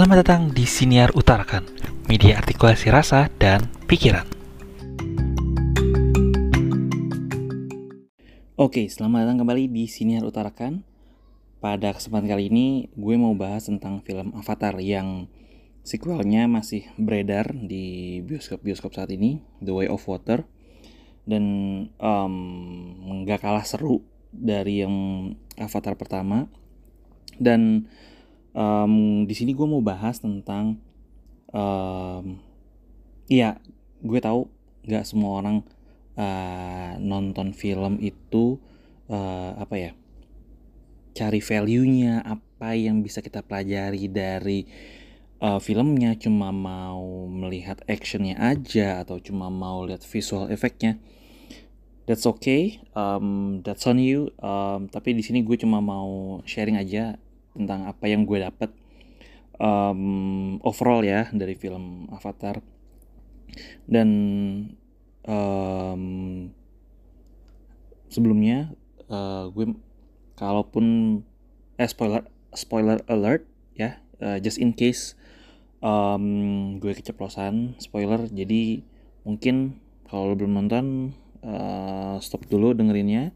Selamat datang di Siniar Utarakan, media artikulasi rasa dan pikiran. Oke, selamat datang kembali di Siniar Utarakan. Pada kesempatan kali ini, gue mau bahas tentang film Avatar yang sequelnya masih beredar di bioskop-bioskop saat ini, The Way of Water. Dan um, kalah seru dari yang Avatar pertama. Dan um, di sini gue mau bahas tentang um, iya gue tahu nggak semua orang uh, nonton film itu uh, apa ya cari value-nya apa yang bisa kita pelajari dari uh, filmnya. Cuma mau melihat actionnya aja atau cuma mau lihat visual efeknya that's okay. Um, that's on you. Um, tapi di sini gue cuma mau sharing aja tentang apa yang gue dapet um, overall ya dari film Avatar. Dan um, sebelumnya uh, gue kalaupun eh spoiler spoiler alert ya uh, just in case um, gue keceplosan spoiler jadi mungkin kalau lo belum nonton uh, stop dulu dengerinnya.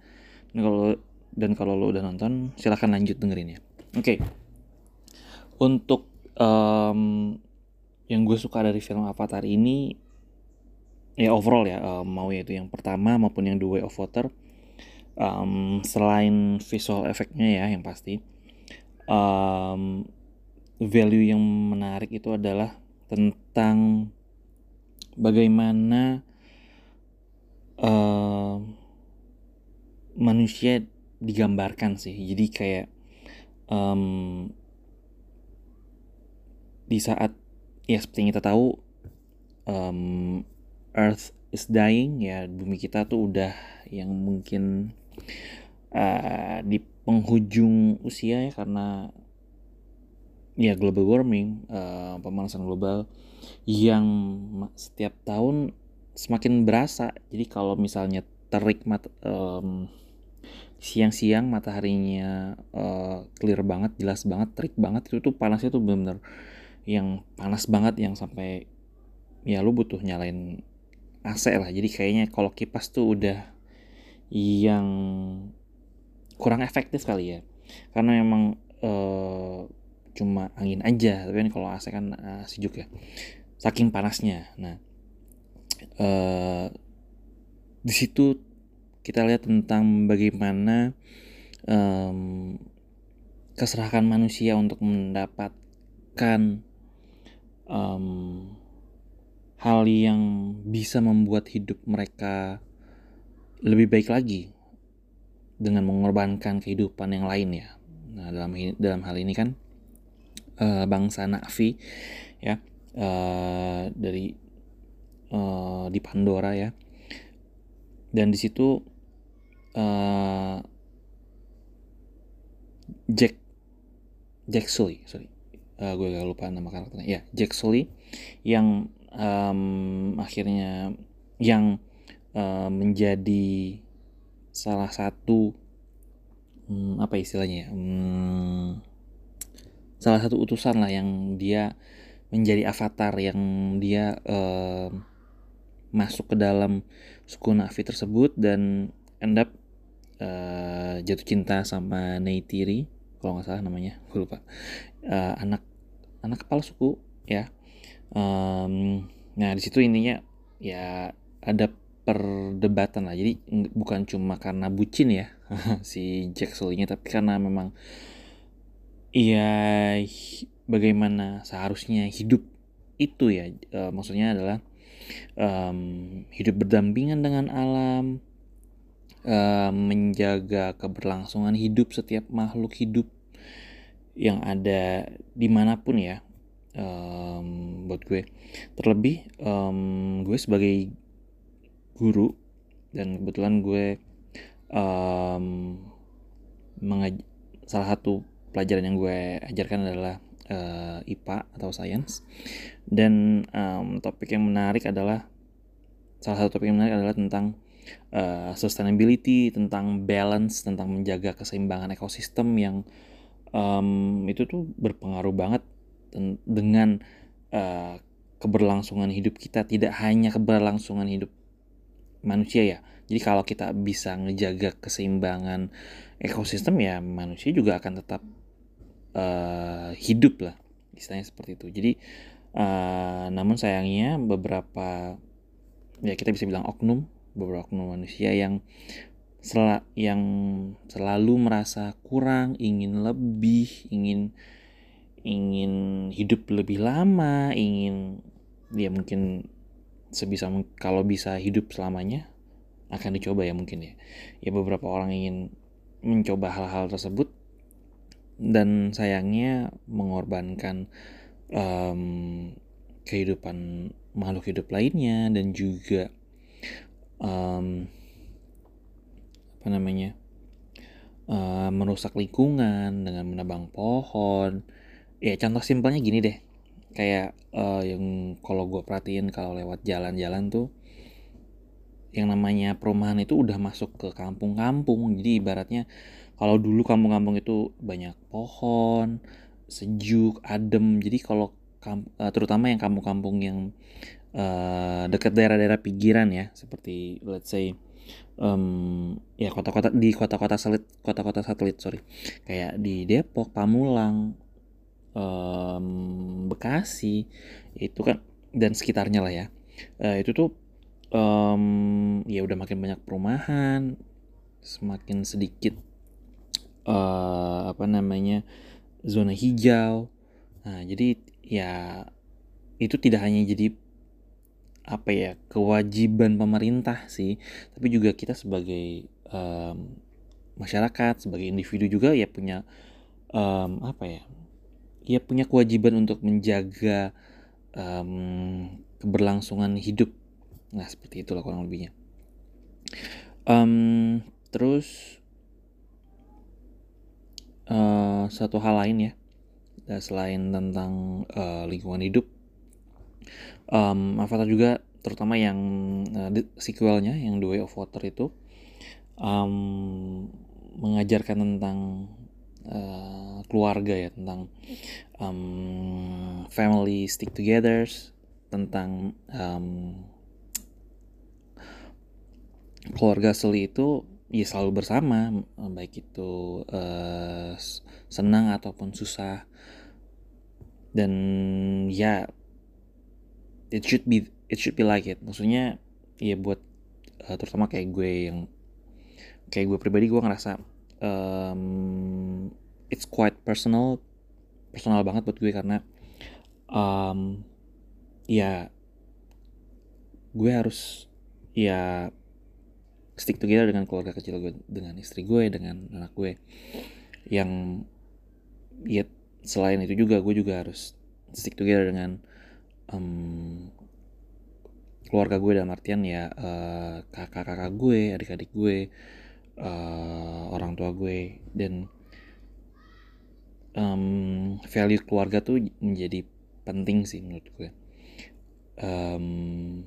Dan kalau dan kalau lo udah nonton silahkan lanjut dengerinnya Oke. Okay. Untuk um, yang gue suka dari film Avatar ini ya overall ya um, mau yaitu yang pertama maupun yang The Way of Water um, selain visual efeknya ya yang pasti um, value yang menarik itu adalah tentang bagaimana uh, manusia digambarkan sih jadi kayak um, di saat ya seperti yang kita tahu um, Earth is dying ya bumi kita tuh udah yang mungkin uh, di penghujung usia ya karena ya global warming uh, pemanasan global yang setiap tahun semakin berasa. Jadi kalau misalnya terik mat um, siang-siang mataharinya uh, clear banget jelas banget terik banget itu tuh panasnya tuh bener-bener yang panas banget yang sampai ya lu butuh nyalain AC lah. Jadi kayaknya kalau kipas tuh udah yang kurang efektif kali ya. Karena memang uh, cuma angin aja tapi kan kalau AC kan uh, sejuk ya. Saking panasnya. Nah uh, di situ kita lihat tentang bagaimana um, keserahan manusia untuk mendapatkan um, hal yang bisa membuat hidup mereka lebih baik lagi dengan mengorbankan kehidupan yang lain ya. Nah dalam dalam hal ini kan uh, bangsa Navi ya uh, dari uh, di Pandora ya dan di situ uh, Jack Jack Sully sorry. Uh, gue gak lupa nama karakternya. Ya Jack Sully yang um, akhirnya yang uh, menjadi salah satu um, apa istilahnya ya? Um, salah satu utusan lah yang dia menjadi avatar yang dia uh, masuk ke dalam suku Navi tersebut dan end up uh, jatuh cinta sama Neytiri kalau nggak salah namanya gue lupa. Uh, anak anak kepala suku ya. Um, nah di situ intinya ya ada perdebatan lah. Jadi bukan cuma karena bucin ya si Jack Sully-nya tapi karena memang ya bagaimana seharusnya hidup itu ya. Uh, maksudnya adalah um, hidup berdampingan dengan alam uh, menjaga keberlangsungan hidup setiap makhluk hidup yang ada di mana pun ya um, buat gue. Terlebih um, gue sebagai guru dan kebetulan gue um, mengaj- salah satu pelajaran yang gue ajarkan adalah uh, IPA atau Science. Dan um, topik yang menarik adalah salah satu topik yang menarik adalah tentang uh, sustainability, tentang balance, tentang menjaga keseimbangan ekosistem yang um, itu tuh berpengaruh banget dengan uh, keberlangsungan hidup kita. Tidak hanya keberlangsungan hidup manusia ya. Jadi kalau kita bisa ngejaga keseimbangan ekosistem ya manusia juga akan tetap uh, hidup lah. Istilahnya seperti itu. Jadi uh, namun sayangnya beberapa ya kita bisa bilang oknum beberapa manusia yang sel yang selalu merasa kurang ingin lebih ingin ingin hidup lebih lama ingin dia ya mungkin sebisa kalau bisa hidup selamanya akan dicoba ya mungkin ya. Ya beberapa orang ingin mencoba hal-hal tersebut dan sayangnya mengorbankan um, kehidupan makhluk hidup lainnya dan juga um, apa namanya? Uh, merusak lingkungan dengan menebang pohon. Ya contoh simpelnya gini deh. Kayak uh, yang kalau gue perhatiin kalau lewat jalan-jalan tuh yang namanya perumahan itu udah masuk ke kampung-kampung. Jadi ibaratnya kalau dulu kampung-kampung itu banyak pohon sejuk adem. Jadi kalau uh, terutama yang kampung-kampung yang uh, dekat daerah-daerah pinggiran ya seperti let's say um, ya kota-kota di kota-kota satelit kota-kota satelit sorry. Kayak di Depok Pamulang um, Bekasi itu kan dan sekitarnya lah ya. Uh, itu tuh um, ya udah makin banyak perumahan semakin sedikit uh, apa namanya zona hijau. Nah jadi ya itu tidak hanya jadi apa ya kewajiban pemerintah sih. Tapi juga kita sebagai um, masyarakat sebagai individu juga ya punya um, apa ya ya punya kewajiban untuk menjaga um, keberlangsungan hidup. Nah seperti itulah kurang lebihnya. Um, terus uh, satu hal lain ya, selain tentang uh, lingkungan hidup, um, Avatar juga terutama yang uh, sequelnya yang The Way of Water itu um, mengajarkan tentang uh, keluarga ya tentang um, family stick together tentang um, keluarga Seli itu ya selalu bersama baik itu uh, senang ataupun susah. Dan ya it should be it should be like it. Maksudnya ya buat uh, terutama kayak gue yang kayak gue pribadi gue ngerasa um, it's quite personal personal banget buat gue karena um, ya gue harus ya stick together dengan keluarga kecil gue dengan istri gue dengan anak gue yang ya selain itu juga gue juga harus stick together dengan um, keluarga gue dalam artian ya uh, kakak-kakak gue adik-adik gue uh, orang tua gue. Dan um, value keluarga tuh menjadi penting sih menurut gue. Um,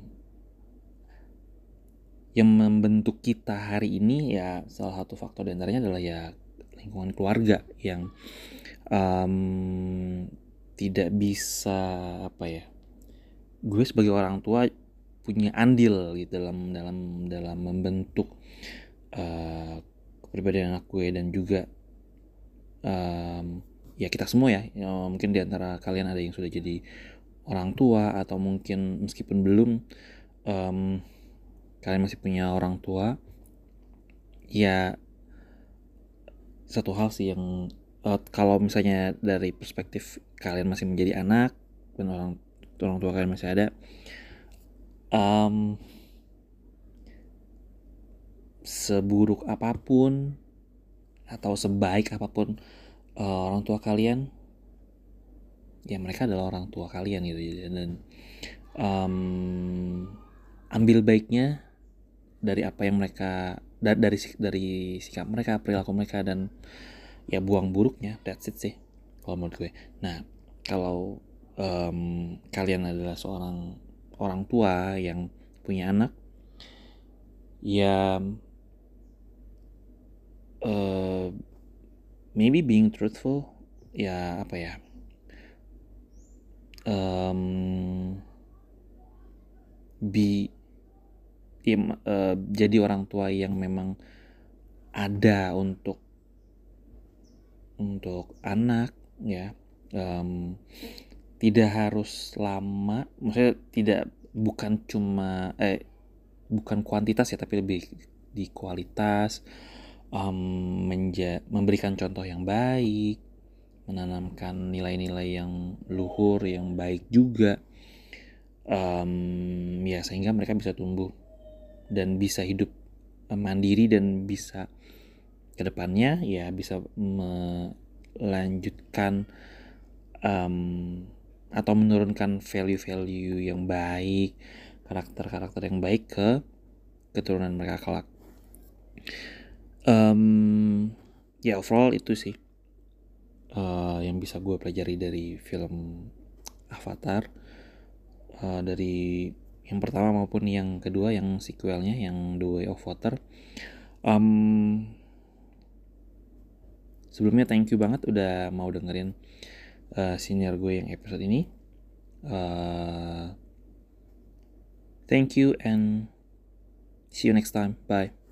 yang membentuk kita hari ini ya salah satu faktor di antaranya adalah ya lingkungan keluarga yang um, tidak bisa apa ya gue sebagai orang tua punya andil gitu dalam dalam dalam membentuk uh, kepribadian anak gue dan juga um, ya kita semua ya, ya mungkin di antara kalian ada yang sudah jadi orang tua atau mungkin meskipun belum um, kalian masih punya orang tua ya satu hal sih yang uh, kalau misalnya dari perspektif kalian masih menjadi anak dan orang orang tua kalian masih ada. Um, seburuk apa pun atau sebaik apa pun uh, orang tua kalian ya mereka adalah orang tua kalian gitu. Dan um, ambil baiknya dari apa yang mereka dari dari sikap mereka perilaku mereka dan ya buang buruknya. That's it sih kalau menurut gue. Nah kalau um, kalian adalah seorang orang tua yang punya anak ya uh, maybe being truthful ya apa ya um, be ya, uh, jadi orang tua yang memang ada untuk untuk anak ya um, tidak harus lama maksudnya tidak bukan cuma eh bukan kuantitas ya tapi lebih di kualitas um, menja memberikan contoh yang baik menanamkan nilai-nilai yang luhur yang baik juga um, ya sehingga mereka bisa tumbuh dan bisa hidup mandiri dan bisa ke depannya ya bisa melanjutkan um, atau menurunkan value-value yang baik karakter-karakter yang baik ke keturunan mereka kelak. Um, ya overall itu sih uh, yang bisa gue pelajari dari film Avatar. Uh, dari yang pertama maupun yang kedua yang sequelnya yang The Way of Water. Um, sebelumnya thank you banget udah mau dengerin uh, senior gue yang episode ini. Uh, thank you and see you next time. Bye